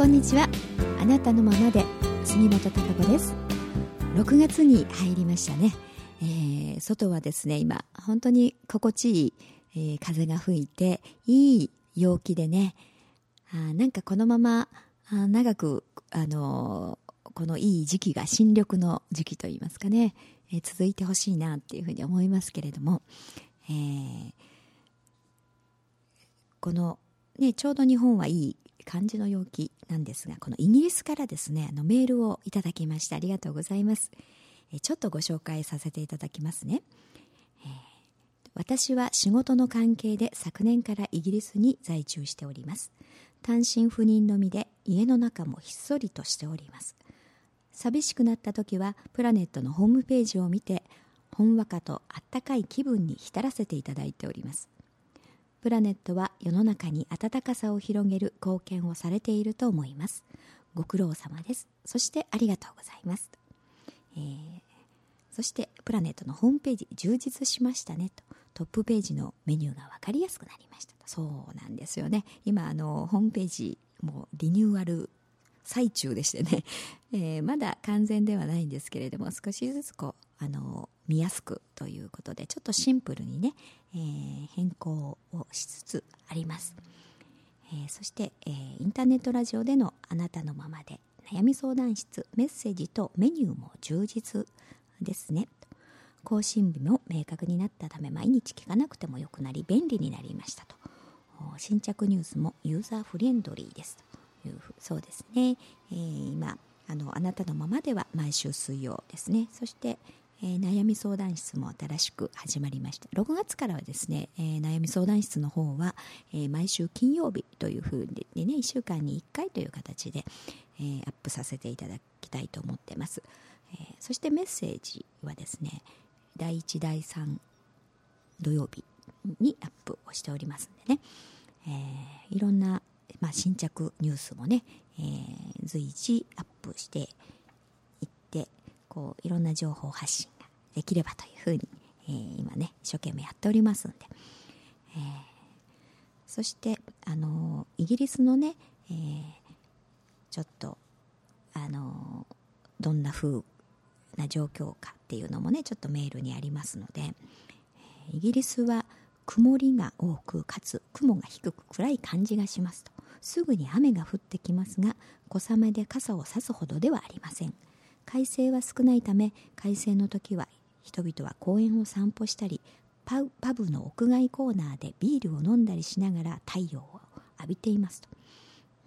こんにちは。あなたのままで杉本孝子です。6月に入りましたね、えー、外はですね今本当に心地いい、えー、風が吹いていい陽気でねあなんかこのままあ長くあのー、このいい時期が新緑の時期といいますかね、えー、続いてほしいなっていうふうに思いますけれども、えー、このね、ちょうど日本はいい感じの陽気なんですがこのイギリスからですねあのメールをいただきましてありがとうございます。えちょっとご紹介させていただきますね、えー、私は仕事の関係で昨年からイギリスに在住しております。単身赴任のみで家の中もひっそりとしております。寂しくなった時はプラネットのホームページを見てほんわかとあったかい気分に浸らせていただいております。プラネットは世の中に温かさを広げる貢献をされていると思います。ご苦労様です。そしてありがとうございます、えー、そしてプラネットのホームページ充実しましたね。とトップページのメニューが分かりやすくなりました。そうなんですよね。今あのホームページもリニューアル最中でしてね、えー、まだ完全ではないんですけれども少しずつこうあの見やすくということでちょっとシンプルにね、えー、変更をしつつあります、えー、そして、えー、インターネットラジオでのあなたのままで悩み相談室メッセージとメニューも充実ですね。更新日も明確になったため毎日聞かなくてもよくなり便利になりましたと。新着ニュースもユーザーフレンドリーですというそうですね、えー、今あのあなたのままでは毎週水曜ですね。そして、えー、悩み相談室も新しく始まりました。6月からはですね、えー、悩み相談室の方は、えー、毎週金曜日というふうにね1週間に1回という形で、えー、アップさせていただきたいと思ってます、えー、そしてメッセージはですね第1第3土曜日にアップをしておりますんでね、えー、いろんな、まあ、新着ニュースもね、えー、随時アップしてこういろんな情報発信ができればというふうに、えー、今ね一生懸命やっておりますんで、えー、そしてあのイギリスのね、えー、ちょっとあのどんな風な状況かっていうのもねちょっとメールにありますのでイギリスは曇りが多くかつ雲が低く暗い感じがしますと。すぐに雨が降ってきますが小雨で傘を差すほどではありません。快晴は少ないため快晴の時は人々は公園を散歩したりパブの屋外コーナーでビールを飲んだりしながら太陽を浴びていますと、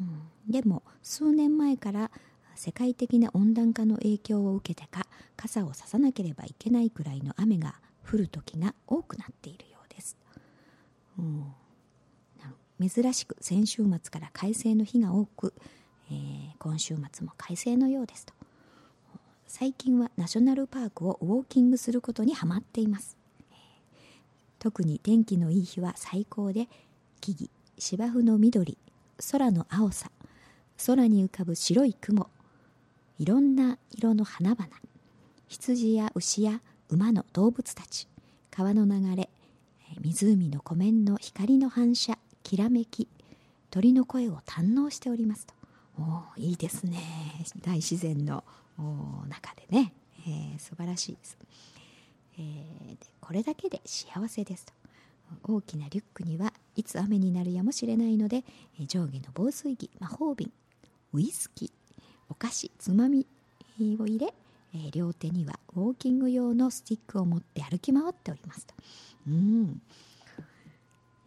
うん、でも数年前から世界的な温暖化の影響を受けてか傘をささなければいけないくらいの雨が降る時が多くなっているようです、うん、珍しく先週末から快晴の日が多く、えー、今週末も快晴のようですと。最近はナショナルパークをウォーキングすることにハマっています。特に天気のいい日は最高で木々芝生の緑空の青さ空に浮かぶ白い雲いろんな色の花々羊や牛や馬の動物たち川の流れ湖の湖面の光の反射きらめき鳥の声を堪能しておりますと。おいいですね。大自然の中でね、えー、素晴らしい。です、えー、でこれだけで幸せですと。大きなリュックにはいつ雨になるやもしれないので上下の防水着魔法瓶ウイスキーお菓子つまみを入れ、え両手にはウォーキング用のスティックを持って歩き回っておりますと。うん。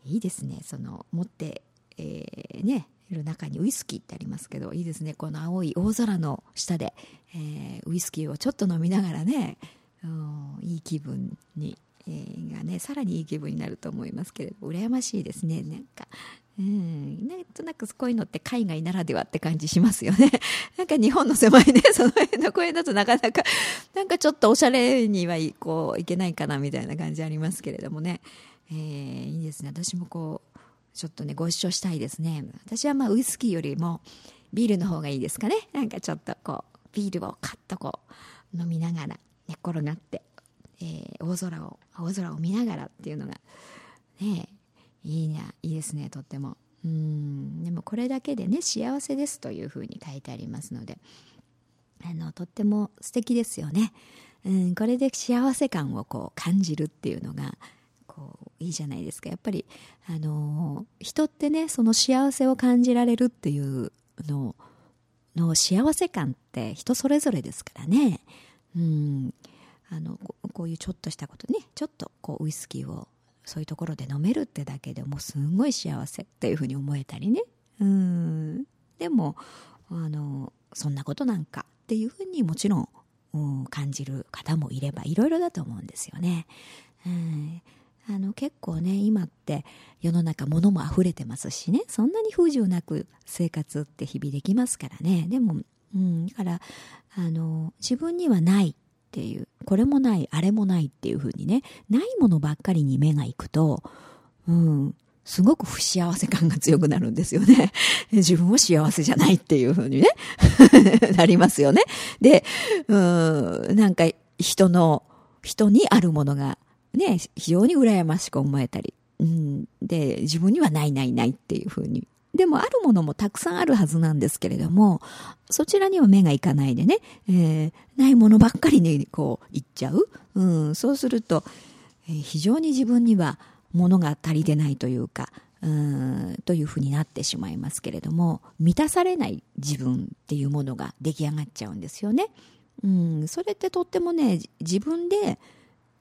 いいですね。その持って、えー、ねる中にウイスキーってありますけどいいですねこの青い大空の下で、えー、ウイスキーをちょっと飲みながらね、うん、いい気分に、えー、がねさらにいい気分になると思いますけれど羨ましいですねなんかうん、なんとなくこういうのって海外ならではって感じしますよね。なんか日本の狭いね、その辺の公園だとなかなか、なんかちょっとおしゃれにはこういけないかなみたいな感じありますけれどもね。えー、いいですね私もこうちょっとねご一緒したいですね。私はまあウイスキーよりもビールの方がいいですかね。なんかちょっとこうビールをカッとこう飲みながら寝っ転がって、えー、大空を青空を見ながらっていうのがねいいねいいですねとっても。うん。でもこれだけでね幸せですというふうに書いてありますのであのとっても素敵ですよね、うん、これで幸せ感をこう感じるっていうのがこういいじゃないですか。やっぱりあの人ってねその幸せを感じられるっていうのの幸せ感って人それぞれですからね。うん。あのこういうちょっとしたことねちょっとこうウイスキーをそういうところで飲めるってだけでもすんごい幸せっていうふうに思えたりね。うん。でもあのそんなことなんかっていうふうにもちろん、うん、感じる方もいればいろいろだと思うんですよね。うん。あの結構ね今って世の中物も溢れてますしねそんなに不自由なく生活って日々できますからねでも、うん、だからあの自分にはないっていうこれもないあれもないっていうふうにねないものばっかりに目がいくと、うん、すごく不幸せ感が強くなるんですよね。自分は幸せじゃないっていうふうにね なりますよね。で、うん、なんか人の、人にあるものがね、非常に羨ましく思えたり、うん、で、自分にはないないないっていうふうに。でもあるものもたくさんあるはずなんですけれども、そちらには目がいかないでね、えー、ないものばっかりにこう行っちゃう。うん、そうすると、えー、非常に自分にはものが足りてないというか、うんというふうになってしまいますけれども満たされない自分っていうものが出来上がっちゃうんですよね。うん、それってとってもね自分で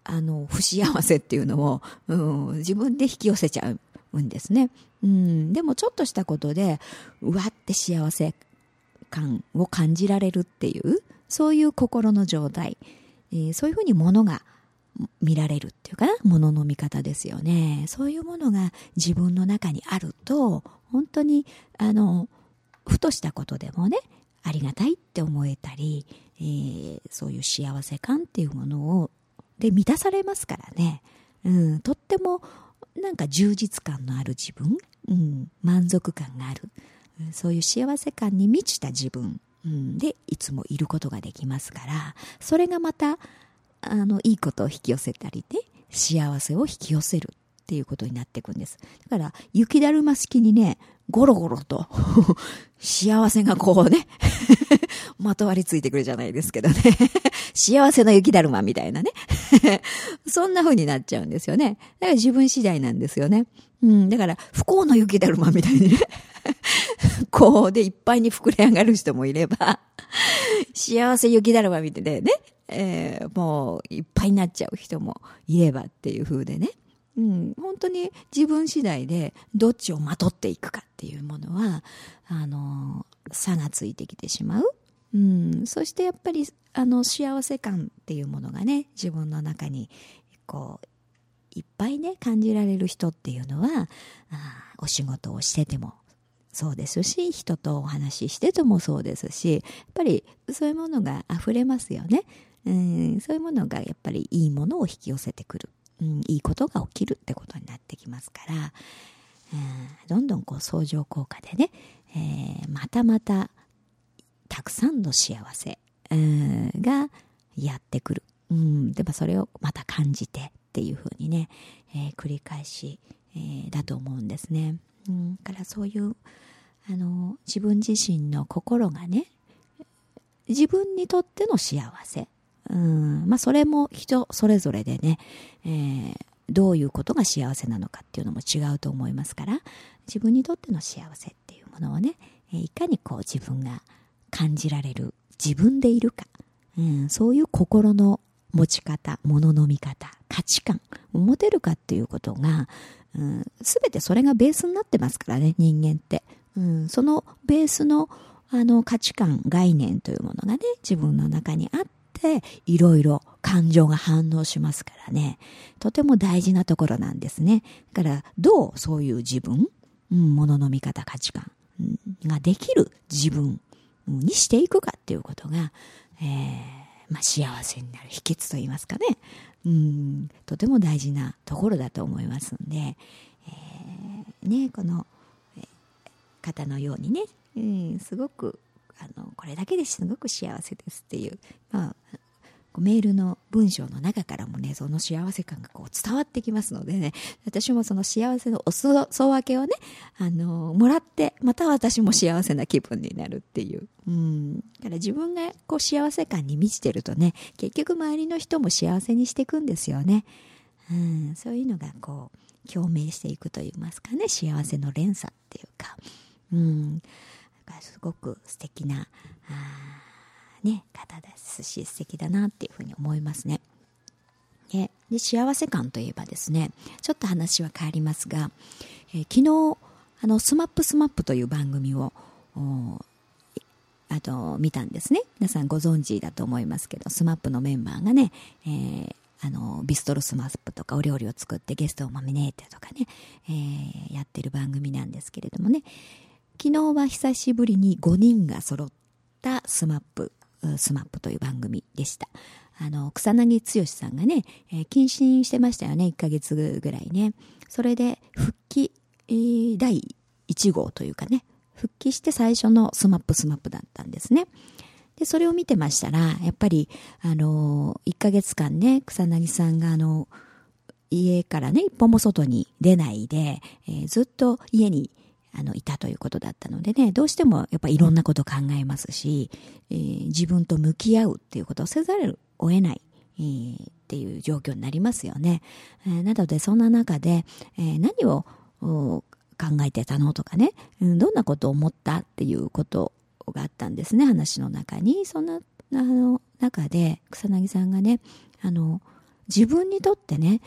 あの、不幸せっていうのを、うん、自分で引き寄せちゃうんですね。うん、でもちょっとしたことで、うわって幸せ感を感じられるっていう、そういう心の状態、えー、そういうふうにものが見られるっていうかな、ものの見方ですよね。そういうものが自分の中にあると、本当に、あの、ふとしたことでもね、ありがたいって思えたり、えー、そういう幸せ感っていうものをで満たされますからね、うん、とってもなんか充実感のある自分、うん、満足感がある、そういう幸せ感に満ちた自分、うん、でいつもいることができますから。それがまたあのいいことを引き寄せたりで幸せを引き寄せるっていうことになっていくんです。だから雪だるま式にねゴロゴロと 幸せがこうねまとわりついてくるじゃないですけどね 幸せの雪だるまみたいなね そんな風になっちゃうんですよね。だから自分次第なんですよね。うん、だから不幸の雪だるまみたいにね こうでいっぱいに膨れ上がる人もいれば、幸せ雪だるまみたいでね、えー、もういっぱいになっちゃう人もいればっていう風でね。うん、本当に自分次第でどっちをまとっていくかっていうものは、あの、差がついてきてしまう。うん、そしてやっぱりあの幸せ感っていうものがね自分の中にこういっぱいね感じられる人っていうのはあお仕事をしててもそうですし人とお話ししててもそうですしやっぱりそういうものが溢れますよね、うん、そういうものがやっぱりいいものを引き寄せてくる、うん、いいことが起きるってことになってきますから、うん、どんどんこう相乗効果でね、えー、またまたたくさんの幸せ、がやってくる。うん、でもそれをまた感じてっていうふうにね、えー、繰り返し、えー、だと思うんですね。うん、からそういうあの自分自身の心がね自分にとっての幸せ、うんまあ、それも人それぞれでね、えー、どういうことが幸せなのかっていうのも違うと思いますから自分にとっての幸せっていうものをねいかにこう自分が感じられる自分でいるか、うん、そういう心の持ち方、物の見方、価値観を持てるかっていうことが、うん、全てそれがベースになってますからね、人間って。うん、そのベースのあの価値観、概念というものがね、自分の中にあって、いろいろ感情が反応しますからね、とても大事なところなんですね。だから、どうそういう自分、うん、物の見方、価値観、ができる自分にしていくかっていうことが、えー、まあ、幸せになる秘訣といいますかね、うん、とても大事なところだと思いますんで、えー、ね、この、方のようにね、うん、すごくあのこれだけですごく幸せですっていう、まあ、メールの文章の中からもねその幸せ感がこう伝わってきますのでね私もその幸せのお裾分けをねあのもらってまた私も幸せな気分になるっていううん。だから自分がこう幸せ感に満ちてるとね結局周りの人も幸せにしていくんですよね。うん。そういうのがこう共鳴していくといいますかね。幸せの連鎖っていうか。うん。だからすごく素敵なあね、方ですし素敵だなっていうふうに思いますね。でで幸せ感といえばですねちょっと話は変わりますが、えー、昨日あのスマップスマップという番組をあと見たんですね皆さんご存知だと思いますけど SMAP のメンバーがね、えー、あのビストロ SMAP とかお料理を作ってゲストをマミネーテとかね、えー、やってる番組なんですけれどもね昨日は久しぶりに5人が揃ったスマップスマップという番組でした。あの、草薙剛さんがね、えー、謹慎してましたよね、1ヶ月ぐらいね。それで、復帰、第1号というかね、復帰して最初のスマップスマップだったんですね。で、それを見てましたら、やっぱり、あの1ヶ月間ね、草薙さんがあの、家からね、一歩も外に出ないで、えー、ずっと家にあの、いたということだったのでね、どうしてもやっぱいろんなこと考えますし、えー、自分と向き合うっていうことをせざるを得ない、えー、っていう状況になりますよね。え、なので、そんな中で、え何を考えてたのとかね、どんなことを思ったっていうことがあったんですね、話の中に。そんな、あの、中で、草薙さんがね、あの、自分にとってね、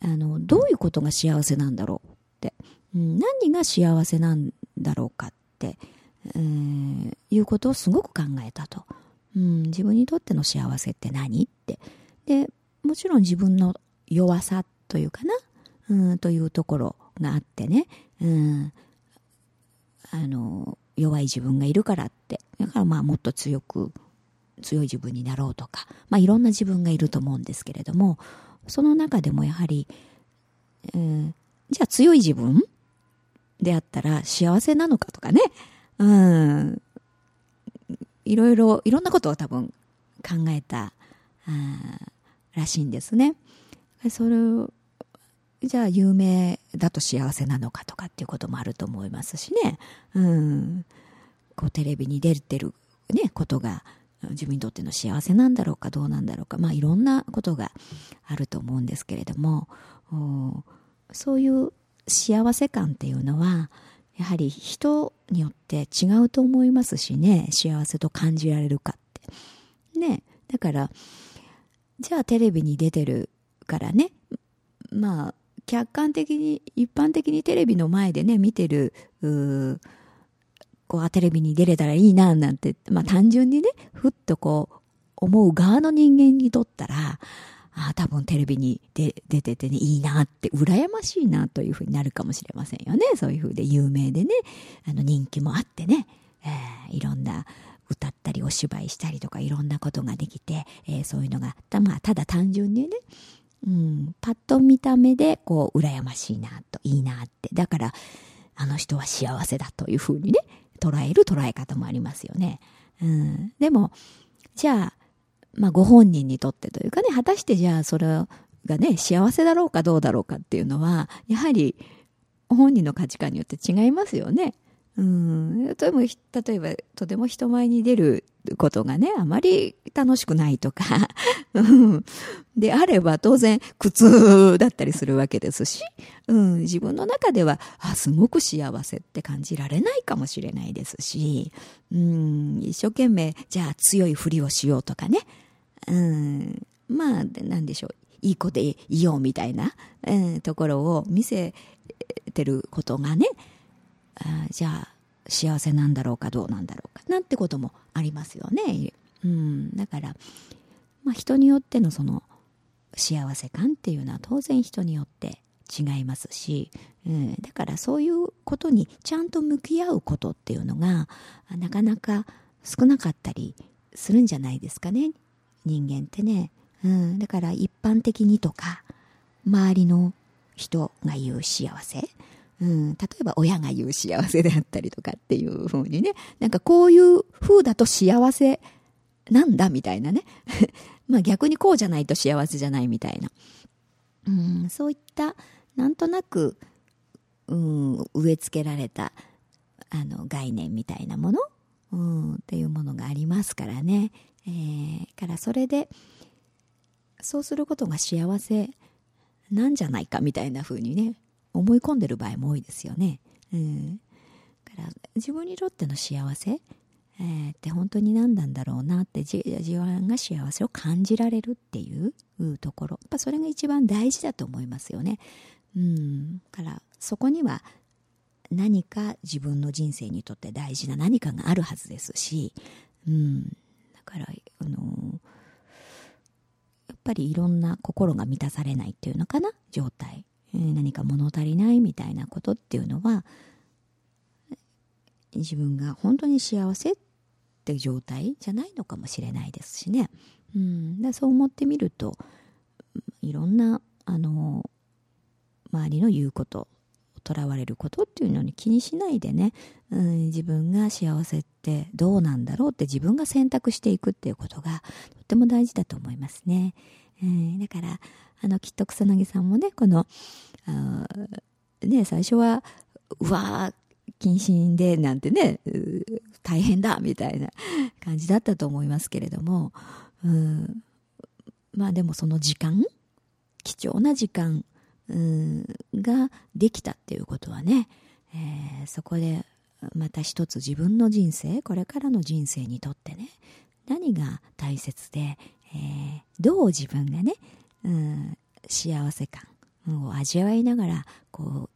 あの、どういうことが幸せなんだろうって。うん、何が幸せなんだろうかって、えー、いうことをすごく考えたと、うん、自分にとっての幸せって何って。でもちろん自分の弱さというかな、うん、というところがあってね、うん、あの弱い自分がいるからってだからまあもっと強く強い自分になろうとか、まあ、いろんな自分がいると思うんですけれどもその中でもやはり、うん、じゃあ強い自分であったら幸せなのかとかね。うん。いろいろ、いろんなことを多分考えた、らしいんですね。それを、じゃあ有名だと幸せなのかとかっていうこともあると思いますしね。うん。こうテレビに出てるね、ことが自分にとっての幸せなんだろうかどうなんだろうか。まあいろんなことがあると思うんですけれども、そういう幸せ感っていうのはやはり人によって違うと思いますしね幸せと感じられるかってねだからじゃあテレビに出てるからねまあ客観的に一般的にテレビの前でね見てるこうテレビに出れたらいいななんて、まあ、単純にねふっとこう思う側の人間にとったらああ多分テレビに出ててね、いいなって、羨ましいなというふうになるかもしれませんよね。そういうふうで有名でね、あの人気もあってね、えー、いろんな歌ったりお芝居したりとかいろんなことができて、えー、そういうのがた,、まあ、ただ単純にね、うん、パッと見た目でこう羨ましいなといいなって。だからあの人は幸せだというふうにね捉える捉え方もありますよね、うん、でもじゃあまあ、ご本人にとってというかね、果たしてじゃあそれがね、幸せだろうかどうだろうかっていうのは、やはり本人の価値観によって違いますよね。うん、例えば、例えば、とても人前に出ることがね、あまり楽しくないとか、であれば当然苦痛だったりするわけですし、うん、自分の中では、あ、すごく幸せって感じられないかもしれないですし、うん、一生懸命、じゃあ強いふりをしようとかね、うん、まあ、なんでしょう、いい子でいようみたいな、うん、ところを見せてることがね、じゃあ幸せなんだろうかどうなんだろうかなんてこともありますよね。うん、だから、まあ、人によってのその幸せ感っていうのは当然人によって違いますし、うん、だからそういうことにちゃんと向き合うことっていうのがなかなか少なかったりするんじゃないですかね。人間ってね、うん、だから一般的にとか周りの人が言う幸せ。うん、例えば親が言う幸せであったりとかっていう風にね、なんかこういう風だと幸せなんだみたいなね。まあ逆にこうじゃないと幸せじゃないみたいな。うん、そういったなんとなく、うん、植え付けられたあの概念みたいなもの、うん、っていうものがありますからね。えー、からそれでそうすることが幸せなんじゃないかみたいな風にね思い込んでる場合も多いですよね。うん、から自分にとっての幸せ、えー、って本当に何なんだろうなって自分が幸せを感じられるっていうところ。やっぱそれが一番大事だと思いますよね。うん、からそこには何か自分の人生にとって大事な何かがあるはずですし、うん、だからあのやっぱりいろんな心が満たされないっていうのかな？状態、何か物足りないみたいなことっていうのは自分が本当に幸せって状態じゃないのかもしれないですしね、うん、だそう思ってみるといろんなあの周りの言うこととらわれることっていうのに気にしないでね、うん、自分が幸せってどうなんだろうって自分が選択していくっていうことがとっても大事だと思いますね。えー、だからあのきっと草薙さんもねこのあね最初はうわ謹慎でなんてね大変だみたいな感じだったと思いますけれども、うん、まあでもその時間貴重な時間ができたっていうことはね、えー、そこでまた一つ自分の人生これからの人生にとってね何が大切で、えー、どう自分がね、うん、幸せ感を味わいながらこう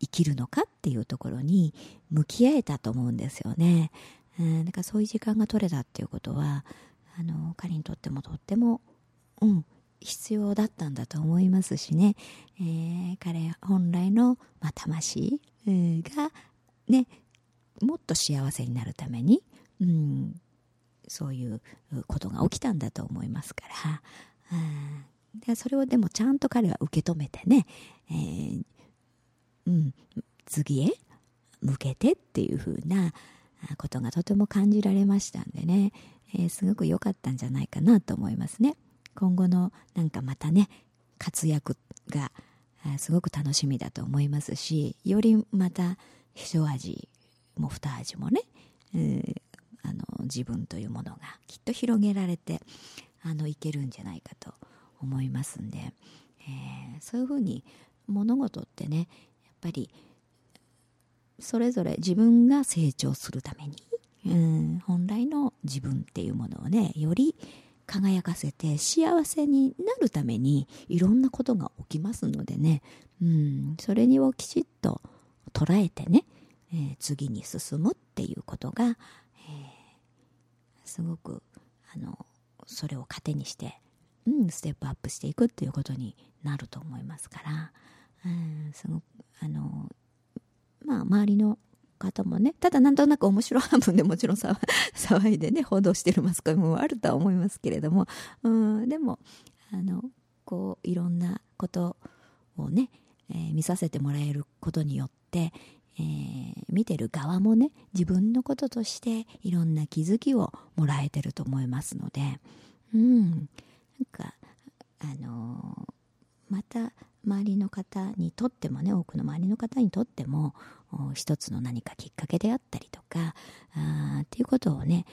生きるのかっていうところに向き合えたと思うんですよね。うん、だからそういう時間が取れたっていうことはあの彼にとってもとっても、うん、必要だったんだと思いますしね、えー、彼本来の、まあ、魂、がねもっと幸せになるために、うん、そういうことが起きたんだと思いますから、うん、でそれをでもちゃんと彼は受け止めてね、えーうん、次へ向けてっていうふうなことがとても感じられましたんでね、えー、すごく良かったんじゃないかなと思いますね。今後のなんかまたね活躍がすごく楽しみだと思いますしよりまた一味も二味もね、えー、あの自分というものがきっと広げられてあのいけるんじゃないかと思いますんで、えー、そういうふうに物事ってねやっぱりそれぞれ自分が成長するために、うん、本来の自分っていうものをねより輝かせて幸せになるためにいろんなことが起きますのでね、うん、それをきちっと捉えてね、えー、次に進むっていうことが、えー、すごくあのそれを糧にして、うん、ステップアップしていくっていうことになると思いますから、うん、すごくあのまあ周りの方もねただなんとなく面白半分でもちろん 騒いでね報道してるマスコミもあるとは思いますけれどもうんでもあのこういろんなことをね、えー、見させてもらえることによって、えー、見てる側もね自分のこととしていろんな気づきをもらえてると思いますのでうんなんかあのー、また周りの方にとってもね多くの周りの方にとっても一つの何かきっかけであったりとかあっていうことをね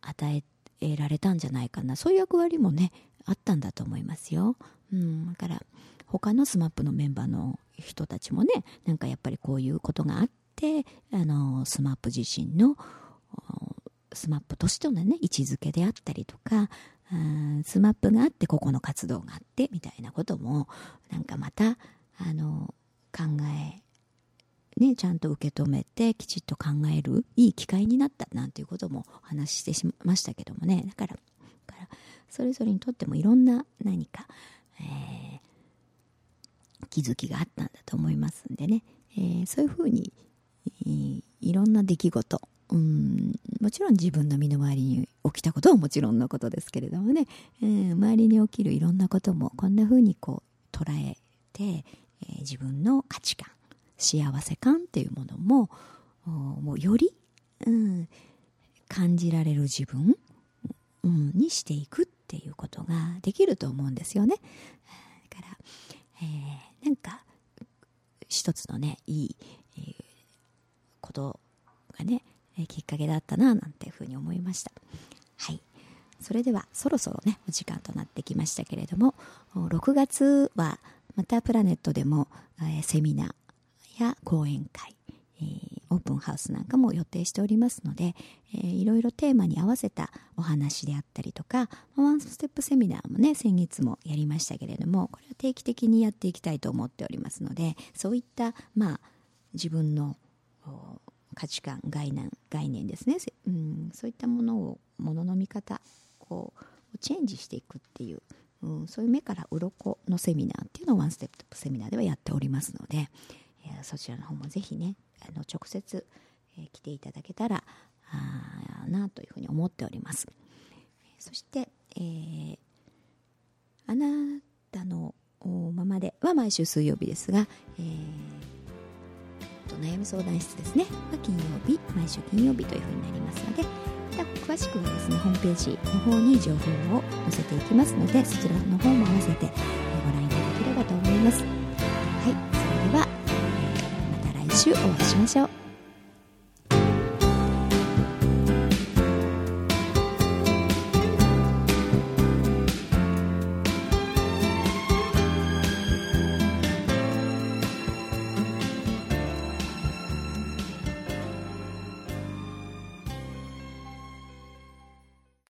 与えられたんじゃないかなそういう役割もねあったんだと思いますよ。うん、だから他の SMAP のメンバーの人たちもねなんかやっぱりこういうことがあってあの SMAP 自身の SMAP としてのね位置づけであったりとか SMAP があってここの活動があってみたいなこともなんかまたあの考えね、ちゃんと受け止めてきちっと考えるいい機会になったなんていうこともお話ししてしましたけどもね。だからからそれぞれにとってもいろんな何か、えー、気づきがあったんだと思いますんでね、えー、そういうふうに、えー、いろんな出来事うんもちろん自分の身の回りに起きたことはもちろんのことですけれどもね、えー、周りに起きるいろんなこともこんなふうにこう捉えて、えー、自分の価値観幸せ感っていうものももうより、うん、感じられる自分、うん、にしていくっっていうことができると思うんですよね。だから、えー、なんか一つのねいい、えー、ことがねえきっかけだったななんていうふうに思いました。はいそれではそろそろねお時間となってきましたけれども6月はまたプラネットでも、え、セミナーや講演会、え、オープンハウスなんかも予定しておりますので、えー、いろいろテーマに合わせたお話であったりとかワンステップセミナーもね先月もやりましたけれどもこれは定期的にやっていきたいと思っておりますのでそういったまあ自分の価値観概念概念ですね、うん、そういったものをものの見方こうチェンジしていくっていう、うん、そういう目から鱗のセミナーっていうのをワンステップセミナーではやっておりますので、えー、そちらの方もぜひねあの直接、えー、来ていただけたらあなというふうに思っております。そして、えー、あなたのままでは毎週水曜日ですが、えー、悩み相談室ですね。は金曜日毎週金曜日というふうになりますのでまた詳しくはですねホームページの方に情報を載せていきますのでそちらの方も合わせてご覧いただければと思います。はいそれでは、えー、また来週お会いしましょう。